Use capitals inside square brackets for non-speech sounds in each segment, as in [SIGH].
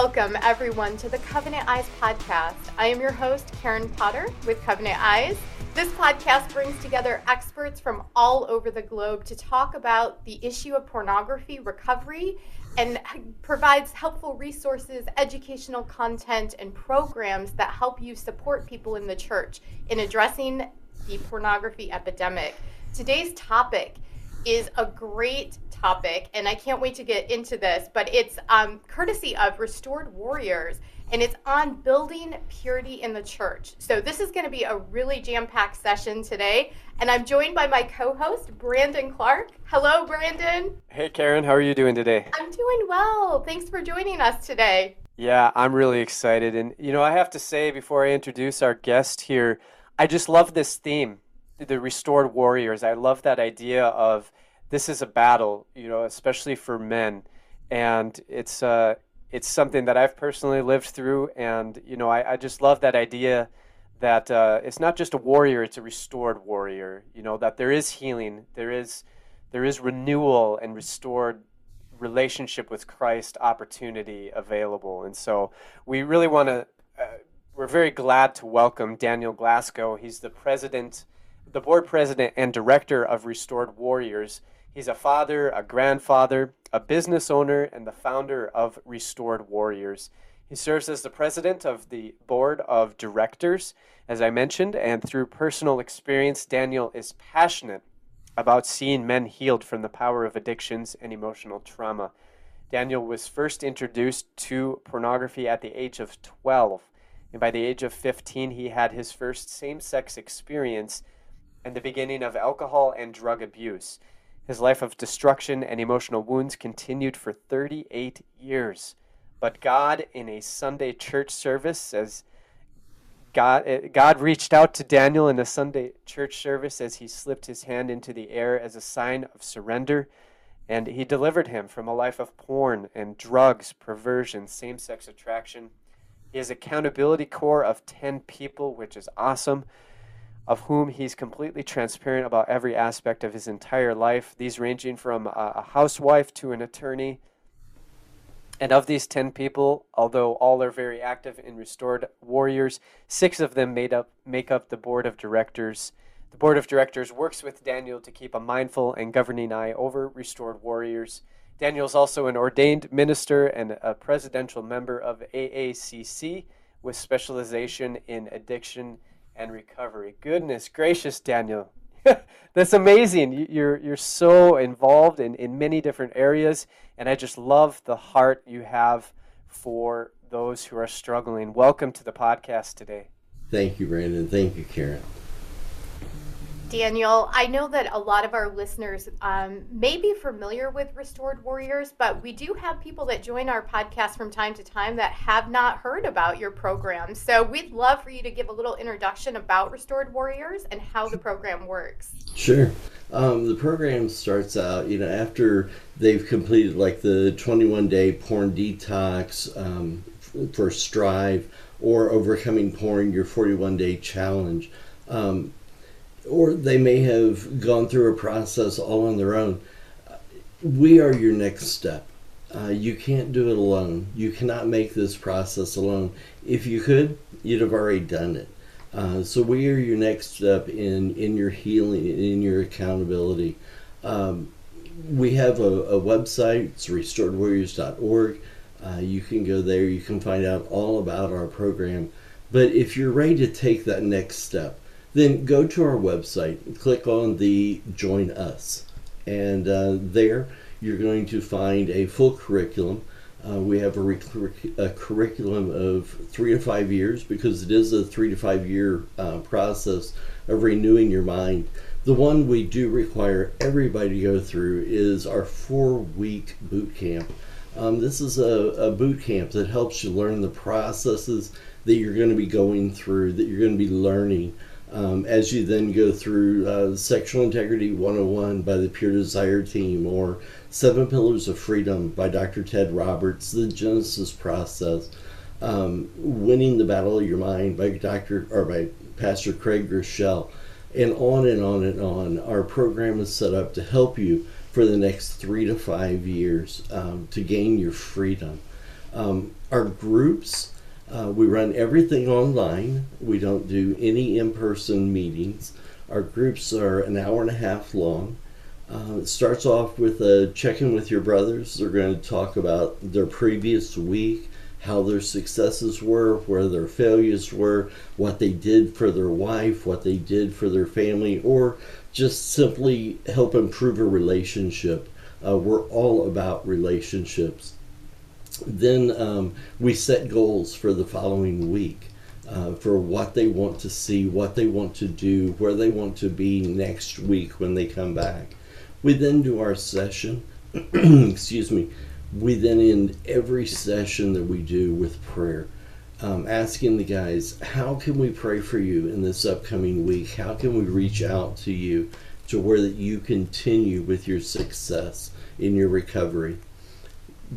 Welcome, everyone, to the Covenant Eyes podcast. I am your host, Karen Potter with Covenant Eyes. This podcast brings together experts from all over the globe to talk about the issue of pornography recovery and provides helpful resources, educational content, and programs that help you support people in the church in addressing the pornography epidemic. Today's topic is a great topic, and I can't wait to get into this, but it's um, courtesy of Restored Warriors, and it's on building purity in the church. So, this is going to be a really jam packed session today, and I'm joined by my co host, Brandon Clark. Hello, Brandon. Hey, Karen, how are you doing today? I'm doing well. Thanks for joining us today. Yeah, I'm really excited. And, you know, I have to say before I introduce our guest here, I just love this theme, the Restored Warriors. I love that idea of this is a battle, you know, especially for men, and it's uh, it's something that I've personally lived through, and you know, I, I just love that idea that uh, it's not just a warrior; it's a restored warrior. You know, that there is healing, there is there is renewal and restored relationship with Christ opportunity available, and so we really want to. Uh, we're very glad to welcome Daniel Glasco. He's the president, the board president, and director of Restored Warriors. He's a father, a grandfather, a business owner, and the founder of Restored Warriors. He serves as the president of the board of directors, as I mentioned, and through personal experience, Daniel is passionate about seeing men healed from the power of addictions and emotional trauma. Daniel was first introduced to pornography at the age of 12, and by the age of 15, he had his first same sex experience and the beginning of alcohol and drug abuse. His life of destruction and emotional wounds continued for 38 years. But God, in a Sunday church service, says, God, eh, God reached out to Daniel in a Sunday church service as he slipped his hand into the air as a sign of surrender, and he delivered him from a life of porn and drugs, perversion, same sex attraction. Has accountability core of 10 people, which is awesome of whom he's completely transparent about every aspect of his entire life, these ranging from a housewife to an attorney. And of these 10 people, although all are very active in Restored Warriors, six of them made up, make up the board of directors. The board of directors works with Daniel to keep a mindful and governing eye over Restored Warriors. Daniel is also an ordained minister and a presidential member of AACC with specialization in addiction and recovery. Goodness gracious, Daniel. [LAUGHS] That's amazing. You're, you're so involved in, in many different areas, and I just love the heart you have for those who are struggling. Welcome to the podcast today. Thank you, Brandon. Thank you, Karen. Daniel, I know that a lot of our listeners um, may be familiar with Restored Warriors, but we do have people that join our podcast from time to time that have not heard about your program. So we'd love for you to give a little introduction about Restored Warriors and how the program works. Sure. Um, the program starts out, you know, after they've completed like the 21 day porn detox um, for Strive or overcoming porn, your 41 day challenge. Um, or they may have gone through a process all on their own. We are your next step. Uh, you can't do it alone. You cannot make this process alone. If you could, you'd have already done it. Uh, so we are your next step in in your healing, in your accountability. Um, we have a, a, website. It's restoredwarriors.org. Uh, you can go there. You can find out all about our program. But if you're ready to take that next step, then go to our website, click on the Join Us, and uh, there you're going to find a full curriculum. Uh, we have a, a, curriculum of three to five years because it is a three to five year uh, process of renewing your mind. The one we do require everybody to go through is our four week boot camp. Um, this is a, a boot camp that helps you learn the processes that you're going to be going through, that you're going to be learning. Um, as you then go through uh, Sexual Integrity 101 by the Pure Desire team, or Seven Pillars of Freedom by Dr. Ted Roberts, The Genesis Process, um, Winning the Battle of Your Mind by Dr. or by Pastor Craig Groeschel, and on and on and on. Our program is set up to help you for the next three to five years um, to gain your freedom. Um, our groups, uh, we run everything online. We don't do any in person meetings. Our groups are an hour and a half long. Uh, it starts off with a check in with your brothers. They're going to talk about their previous week, how their successes were, where their failures were, what they did for their wife, what they did for their family, or just simply help improve a relationship. Uh, we're all about relationships. Then um, we set goals for the following week. Uh, for what they want to see, what they want to do, where they want to be next week when they come back. We then do our session. [CLEARS THROAT] Excuse me. We then end every session that we do with prayer, um, asking the guys, how can we pray for you in this upcoming week? How can we reach out to you to where that you continue with your success in your recovery?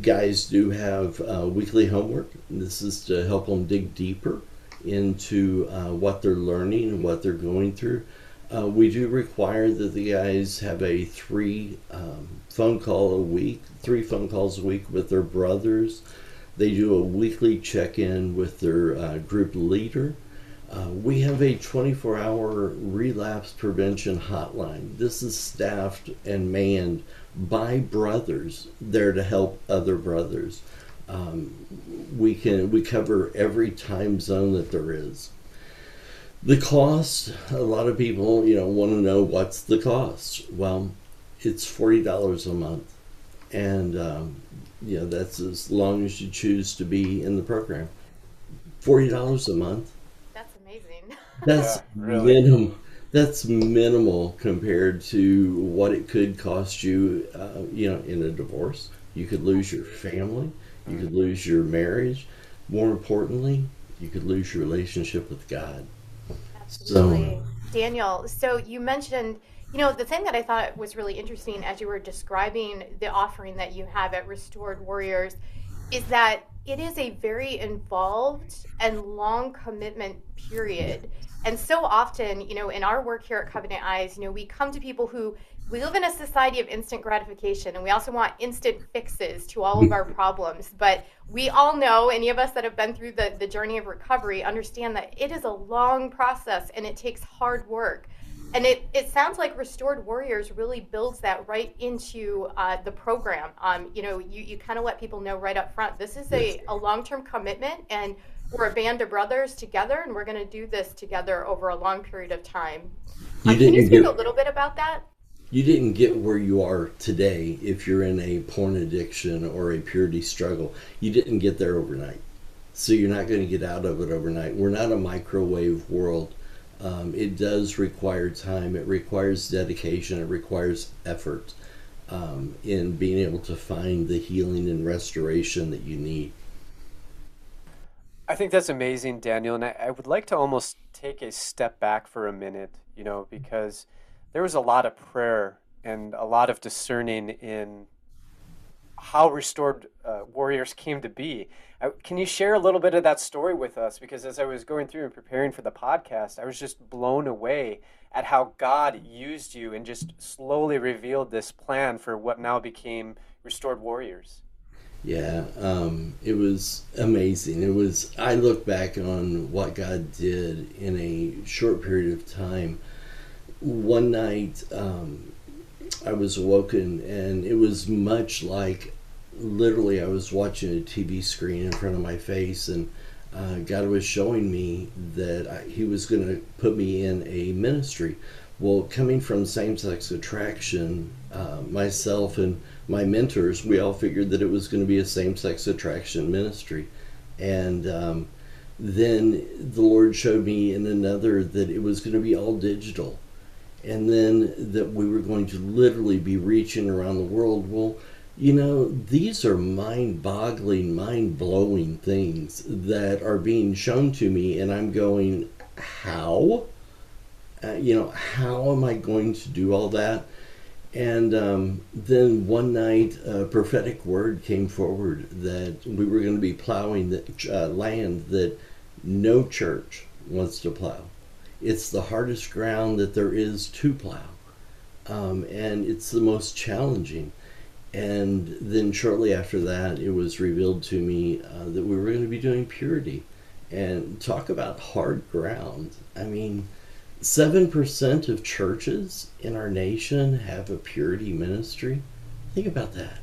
Guys do have uh, weekly homework. This is to help them dig deeper into uh, what they're learning and what they're going through. Uh, we do require that the guys have a three um, phone call a week, three phone calls a week with their brothers. They do a weekly check in with their uh, group leader. Uh, we have a 24 hour relapse prevention hotline. This is staffed and manned by brothers there to help other brothers. Um, we can we cover every time zone that there is. The cost, a lot of people, you know, want to know what's the cost. Well, it's forty dollars a month, and um, you know that's as long as you choose to be in the program. Forty dollars a month. That's amazing. [LAUGHS] That's yeah, really. minimum. That's minimal compared to what it could cost you, uh, you know, in a divorce. You could lose your family. You could lose your marriage. More importantly, you could lose your relationship with God. Absolutely. So, Daniel, so you mentioned, you know, the thing that I thought was really interesting as you were describing the offering that you have at Restored Warriors is that it is a very involved and long commitment period. And so often, you know, in our work here at Covenant Eyes, you know, we come to people who we live in a society of instant gratification and we also want instant fixes to all of our problems. But we all know any of us that have been through the, the journey of recovery understand that it is a long process and it takes hard work. And it, it sounds like restored warriors really builds that right into uh, the program. Um, you know you, you kind of let people know right up front this is a, a long-term commitment and we're a band of brothers together and we're going to do this together over a long period of time uh, can you speak a little bit about that you didn't get where you are today if you're in a porn addiction or a purity struggle. You didn't get there overnight. So you're not going to get out of it overnight. We're not a microwave world. Um, it does require time, it requires dedication, it requires effort um, in being able to find the healing and restoration that you need. I think that's amazing, Daniel. And I, I would like to almost take a step back for a minute, you know, because there was a lot of prayer and a lot of discerning in how restored uh, warriors came to be. Uh, can you share a little bit of that story with us? Because as I was going through and preparing for the podcast, I was just blown away at how God used you and just slowly revealed this plan for what now became restored warriors. Yeah, um, it was amazing. It was. I look back on what God did in a short period of time one night um, I was awoken, and it was much like literally I was watching a TV screen in front of my face, and uh, God was showing me that I, He was going to put me in a ministry. Well, coming from same sex attraction, uh, myself and my mentors, we all figured that it was going to be a same sex attraction ministry. And um, then the Lord showed me in another that it was going to be all digital and then that we were going to literally be reaching around the world. Well, you know, these are mind boggling, mind blowing things that are being shown to me, and I'm going, how? Uh, you know, how am I going to do all that? And um, then one night, a prophetic word came forward that we were going to be plowing the uh, land that no church wants to plow it's the hardest ground that there is to plow, um, and it's the most challenging. And then shortly after that, it was revealed to me uh, that we were going to be doing purity. And talk about hard ground. I mean, 7% of churches in our nation have a purity ministry. Think about that.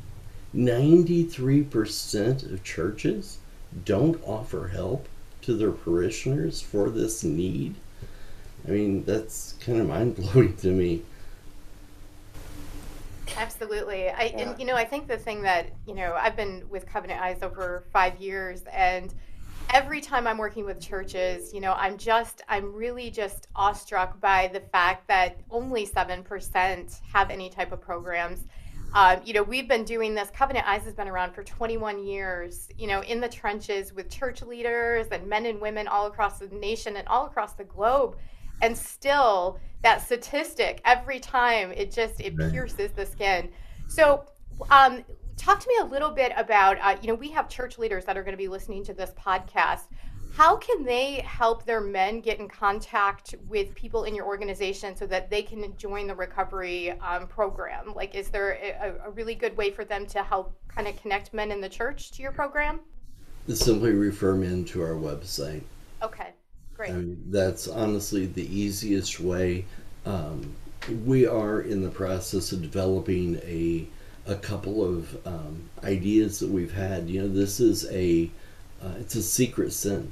93% of churches don't offer help to their parishioners for this need. I mean, that's kind of mind blowing to me. Absolutely. I yeah. and you know, I think the thing that, you know, I've been with Covenant Eyes over 5 years and every time I'm working with churches, you know, I'm just I'm really just awestruck by the fact that only 7% have any type of programs. Um, you know, we've been doing this. Covenant Eyes has been around for 21 years, you know, in the trenches with church leaders and men and women all across the nation and all across the globe. And still, that statistic, every time, it just, it pierces the skin. So, um, talk to me a little bit about, uh, you know, we have church leaders that are going to be listening to this podcast how can they help their men get in contact with people in your organization so that they can join the recovery um, program? Like, is there a, a, really good way for them to help kind of connect men in the church to your program? Simply refer men to our website. Okay, great. I mean, that's honestly the easiest way. Um, we are in the process of developing a a couple of um, ideas that we've had. You know, this is a uh, it's a secret sin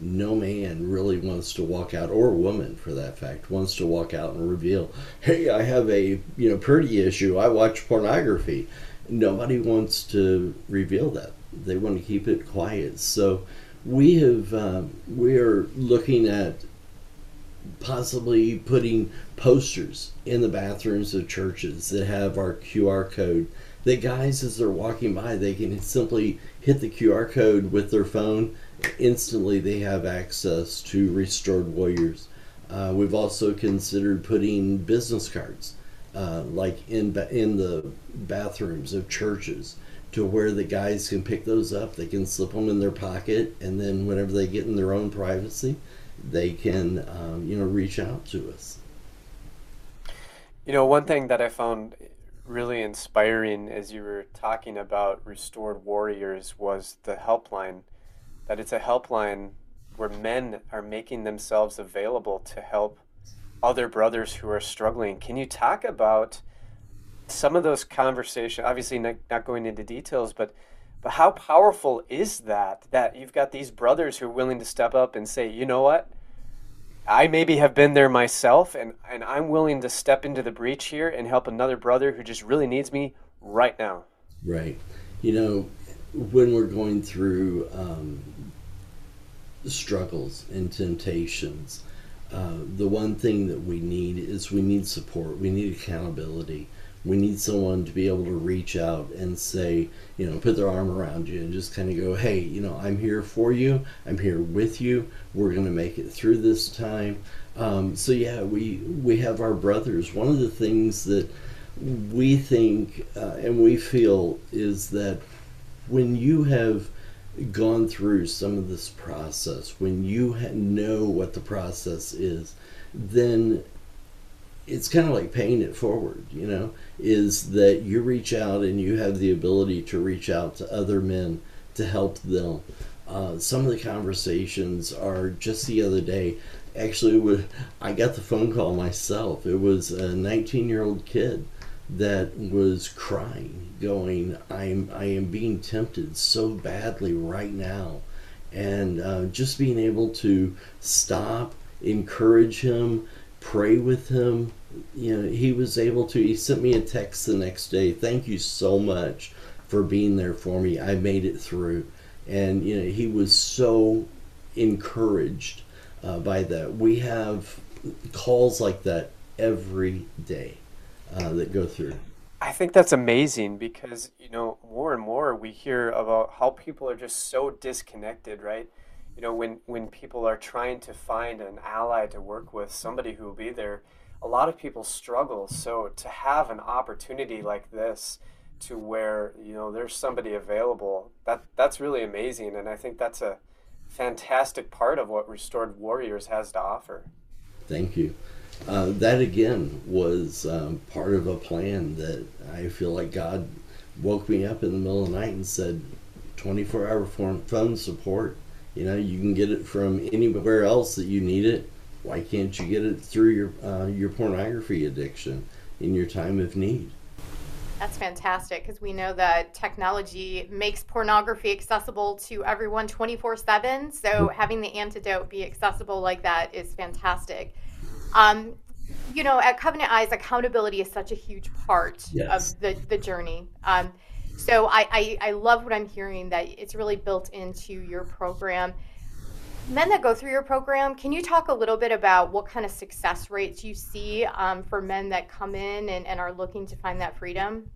no man really wants to walk out, or woman for that fact, wants to walk out and reveal, hey, I have a you know purity issue. I watch pornography. Nobody wants to reveal that. They want to keep it quiet. So we have um, we are looking at possibly putting posters in the bathrooms of churches that have our QR code that guys as they're walking by they can simply hit the QR code with their phone instantly they have access to Restored Warriors. Uh, we've also considered putting business cards, uh, like in in the bathrooms of churches, to where the guys can pick those up. They can slip them in their pocket, and then whenever they get in their own privacy, they can um, you know reach out to us. You know, one thing that I found really inspiring as you were talking about Restored Warriors was the helpline that it's a helpline where men are making themselves available to help other brothers who are struggling. Can you talk about some of those conversations? Obviously, not, not going into details, but but how powerful is that? That you've got these brothers who are willing to step up and say, you know what? I maybe have been there myself, and, and I'm willing to step into the breach here and help another brother who just really needs me right now. Right. You know, when we're going through um, struggles and temptations, uh, the one thing that we need is we need support. We need accountability. We need someone to be able to reach out and say, you know, put their arm around you and just kind of go, hey, you know, I'm here for you. I'm here with you. We're going to make it through this time. Um, so yeah, we we have our brothers. One of the things that we think uh, and we feel is that when you have gone through some of this process, when you know what the process is, then it's kind of like paying it forward, you know, is that you reach out and you have the ability to reach out to other men to help them. Uh, some of the conversations are just the other day. Actually, I got the phone call myself. It was a 19 year old kid that was crying, going, "I'm I am being tempted so badly right now," and uh, just being able to stop, encourage him, pray with him. You know, he was able to. He sent me a text the next day. Thank you so much for being there for me. I made it through, and you know, he was so encouraged uh, by that. We have calls like that every day uh, that go through. I think that's amazing because you know more and more we hear about how people are just so disconnected, right? You know, when when people are trying to find an ally to work with, somebody who will be there, a lot of people struggle. So to have an opportunity like this, to where you know there's somebody available, that that's really amazing, and I think that's a fantastic part of what Restored Warriors has to offer. Thank you. Uh, that again was um, part of a plan that I feel like God woke me up in the middle of the night and said, 24 hour phone support. You know, you can get it from anywhere else that you need it. Why can't you get it through your uh, your pornography addiction in your time of need? That's fantastic because we know that technology makes pornography accessible to everyone 24 7. So having the antidote be accessible like that is fantastic. Um, you know, at Covenant Eyes, accountability is such a huge part yes. of the, the journey. Um, so I, I, I love what I'm hearing that it's really built into your program men that go through your program, can you talk a little bit about what kind of success rates you see um, for men that come in and, and are looking to find that freedom?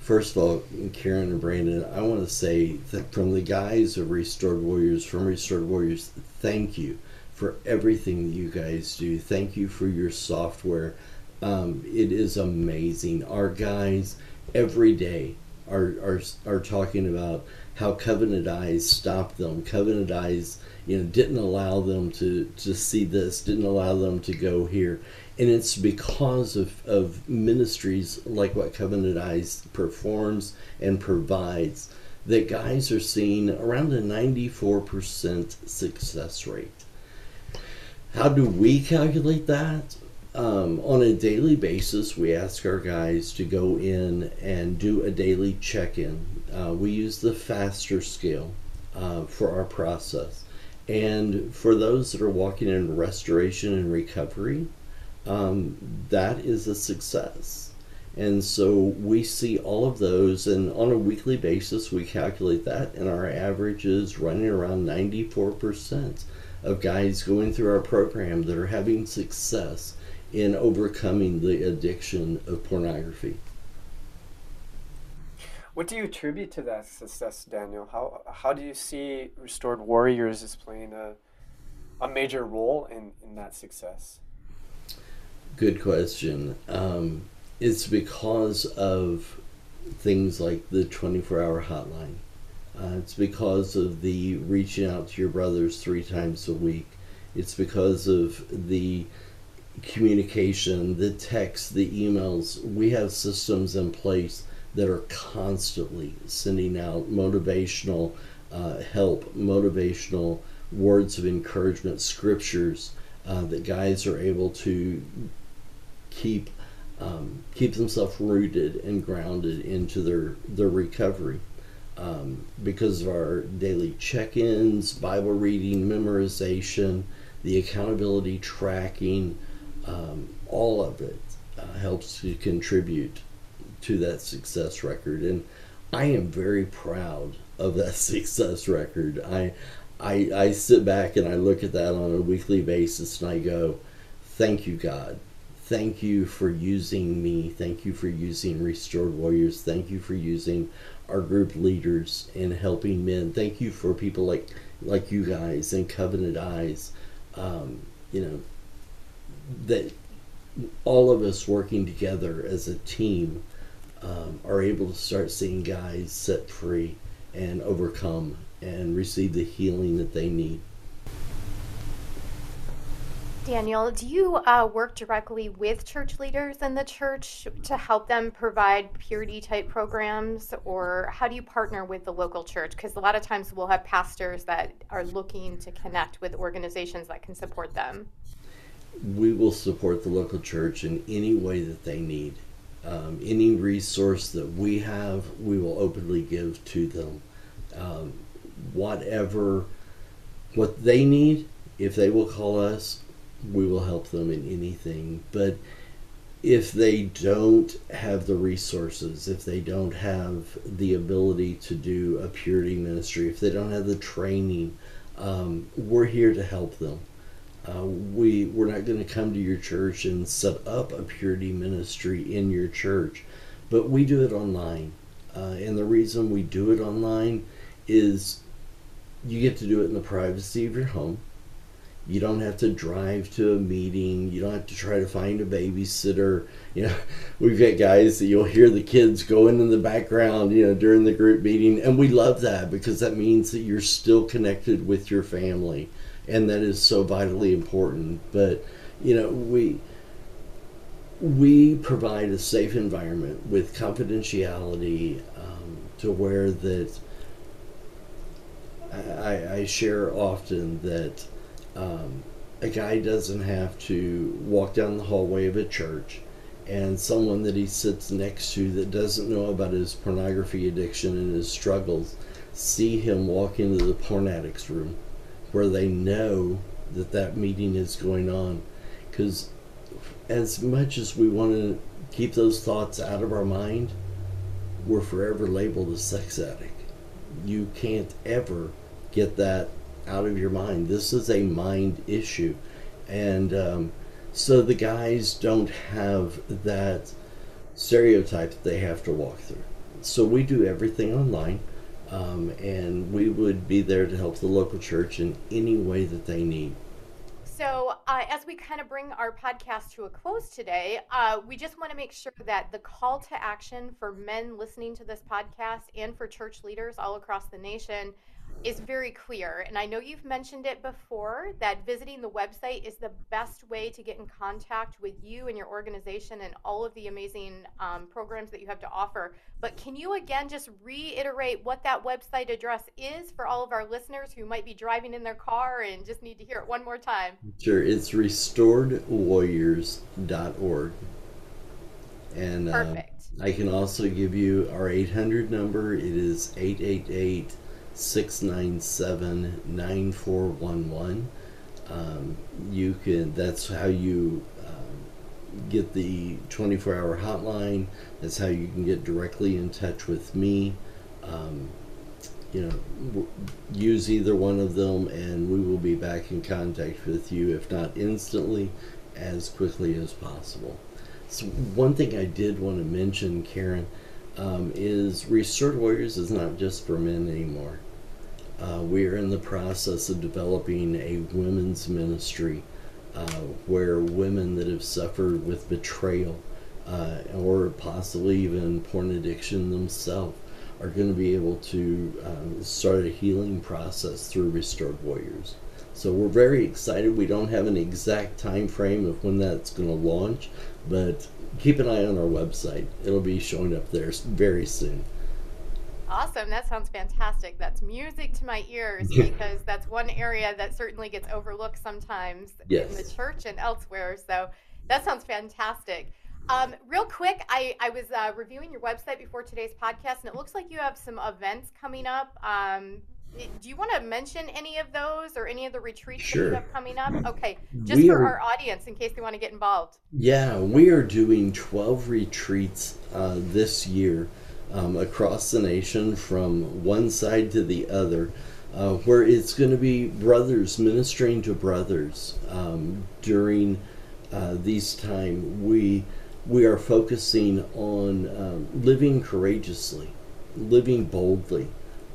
First of all, Karen and Brandon, I want to say that from the guys of Restored Warriors, from Restored Warriors, thank you for everything that you guys do. Thank you for your software. Um, it is amazing. Our guys every day are, are, are talking about how Covenant Eyes stopped them. Covenant Eyes you know didn't allow them to to see this didn't allow them to go here and it's because of, of ministries like what covenant eyes performs and provides that guys are seeing around a 94% success rate how do we calculate that um, on a daily basis we ask our guys to go in and do a daily check-in uh, we use the faster scale uh, for our process and for those that are walking in restoration and recovery, um, that is a success. And so we see all of those, and on a weekly basis, we calculate that, and our average is running around 94% of guys going through our program that are having success in overcoming the addiction of pornography. What do you attribute to that success, Daniel? How how do you see Restored Warriors as playing a a major role in, in that success? Good question. Um, it's because of things like the 24 hour hotline. Uh, it's because of the reaching out to your brothers three times a week. It's because of the communication, the texts, the emails. We have systems in place that are constantly sending out motivational uh, help, motivational words of encouragement, scriptures uh, that guys are able to keep um, keep themselves rooted and grounded into their their recovery. Um, because of our daily check-ins, Bible reading, memorization, the accountability tracking, um, all of it uh, helps to contribute to that success record. And I am very proud of that [LAUGHS] success record. I, I, I sit back and I look at that on a weekly basis and I go, thank you, God. Thank you for using me. Thank you for using Restored Warriors. Thank you for using our group leaders and helping men. Thank you for people like like you guys and Covenant Eyes. Um, you know that all of us working together as a team um, are able to start seeing guys set free and overcome and receive the healing that they need. Daniel, do you uh, work directly with church leaders in the church to help them provide purity type programs, or how do you partner with the local church? Because a lot of times we'll have pastors that are looking to connect with organizations that can support them. We will support the local church in any way that they need. Um, any resource that we have, we will openly give to them. Um, whatever, what they need, if they will call us, we will help them in anything. But if they don't have the resources, if they don't have the ability to do a purity ministry, if they don't have the training, um, we're here to help them. Uh, we we're not going to come to your church and set up a purity ministry in your church, but we do it online. Uh, and the reason we do it online is you get to do it in the privacy of your home. You don't have to drive to a meeting. You don't have to try to find a babysitter. You know, [LAUGHS] we've got guys that you'll hear the kids going in the background, you know, during the group meeting. And we love that because that means that you're still connected with your family and that is so vitally important. But you know, we we provide a safe environment with confidentiality, um, to where that I, I share often that um, a guy doesn't have to walk down the hallway of a church and someone that he sits next to that doesn't know about his pornography addiction and his struggles see him walk into the porn addicts room where they know that that meeting is going on. Because as much as we want to keep those thoughts out of our mind we're forever labeled a sex addict. You can't ever get that out of your mind. This is a mind issue. And um, so the guys don't have that stereotype that they have to walk through. So we do everything online um, and we would be there to help the local church in any way that they need. So, uh, as we kind of bring our podcast to a close today, uh, we just want to make sure that the call to action for men listening to this podcast and for church leaders all across the nation is very clear. And I know you've mentioned it before that visiting the website is the best way to get in contact with you and your organization and all of the amazing um, programs that you have to offer. But can you again just reiterate what that website address is for all of our listeners who might be driving in their car and just need to hear it one more time? Sure. It's restoredwarriors.org. And uh, I can also give you our 800 number. It is 888- 697 9411. Um, you can, that's how you um, get the 24 hour hotline. That's how you can get directly in touch with me. Um, you know, use either one of them, and we will be back in contact with you, if not instantly, as quickly as possible. So, one thing I did want to mention, Karen, um, is Restored Warriors is not just for men anymore. Uh, we are in the process of developing a women's ministry uh, where women that have suffered with betrayal uh, or possibly even porn addiction themselves are going to be able to um, start a healing process through Restored Warriors. So we're very excited. We don't have an exact time frame of when that's going to launch, but keep an eye on our website. It'll be showing up there very soon. Awesome. That sounds fantastic. That's music to my ears [LAUGHS] because that's one area that certainly gets overlooked sometimes yes. in the church and elsewhere. So that sounds fantastic. Um, real quick, I, I was uh, reviewing your website before today's podcast, and it looks like you have some events coming up. Um, do you want to mention any of those or any of the retreats sure. that you have coming up? Okay, just we for are, our audience in case they want to get involved. Yeah, we are doing 12 retreats uh, this year um, across the nation from one side to the other, uh, where it's going to be brothers ministering to brothers um, during uh, these time. We we are focusing on um, living courageously, living boldly,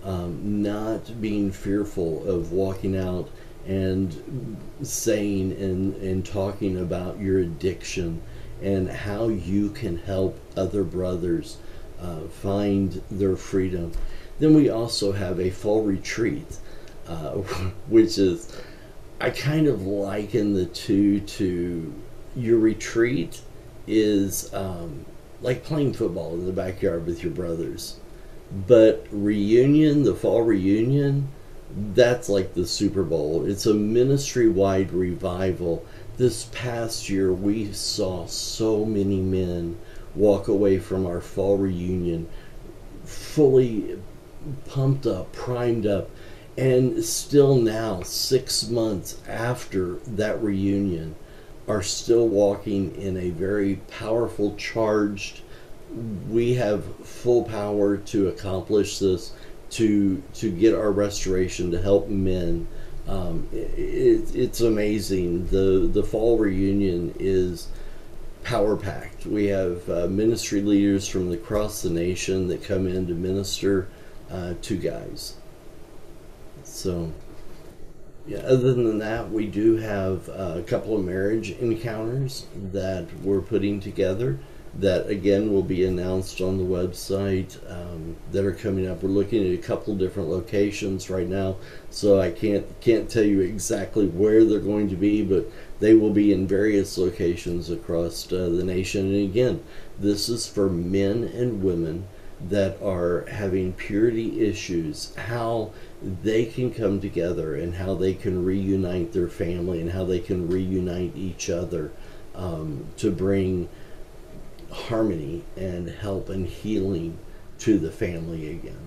um, not being fearful of walking out and saying and, and talking about your addiction and how you can help other brothers uh, find their freedom. Then we also have a fall retreat, uh, [LAUGHS] which is, I kind of liken the two to your retreat is um, like playing football in the backyard with your brothers. But reunion, the fall reunion, that's like the Super Bowl. It's a ministry wide revival. This past year, we saw so many men walk away from our fall reunion fully pumped up, primed up, and still now, six months after that reunion, are still walking in a very powerful, charged. We have full power to accomplish this, to to get our restoration, to help men. Um, it, it's amazing. the The fall reunion is power packed. We have uh, ministry leaders from across the nation that come in to minister uh, to guys. So, yeah, other than that, we do have uh, a couple of marriage encounters that we're putting together that again will be announced on the website um, that are coming up. We're looking at a couple different locations right now, so I can't can't tell you exactly where they're going to be, but they will be in various locations across uh, the nation. And again, this is for men and women that are having purity issues, how they can come together and how they can reunite their family and how they can reunite each other um, to bring harmony and help and healing to the family again.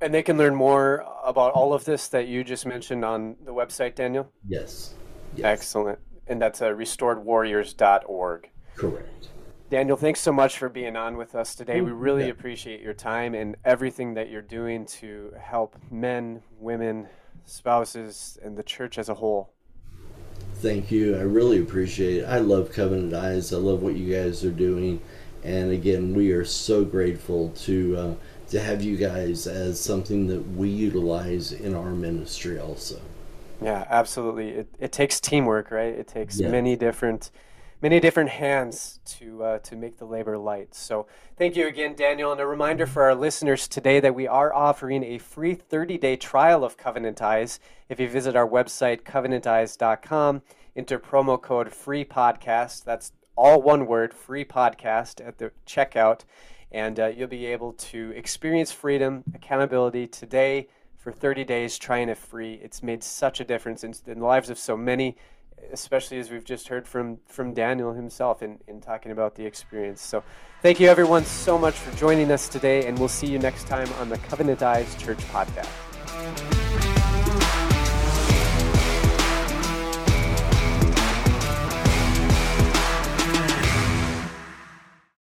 And they can learn more about all of this that you just mentioned on the website, Daniel? Yes. yes. Excellent. And that's uh, restoredwarriors.org. Correct. Daniel, thanks so much for being on with us today. We really appreciate your time and everything that you're doing to help men, women, spouses, and the church as a whole. Thank you. I really appreciate it. I love Covenant Eyes. I love what you guys are doing. And again, we are so grateful to uh, to have you guys as something that we utilize in our ministry also. Yeah, absolutely. It, it takes teamwork, right? It takes yeah. many different many different hands to uh, to make the labor light. So thank you again, Daniel. And a reminder for our listeners today that we are offering a free 30-day trial of Covenant Eyes. If you visit our website covenanteyes.com, enter promo code free podcast. That's all one word, free podcast at the checkout, and uh, you'll be able to experience freedom, accountability today for 30 days, trying it free. It's made such a difference in, in the lives of so many especially as we've just heard from from Daniel himself in, in talking about the experience. So thank you everyone so much for joining us today, and we'll see you next time on the Covenant Eyes Church podcast.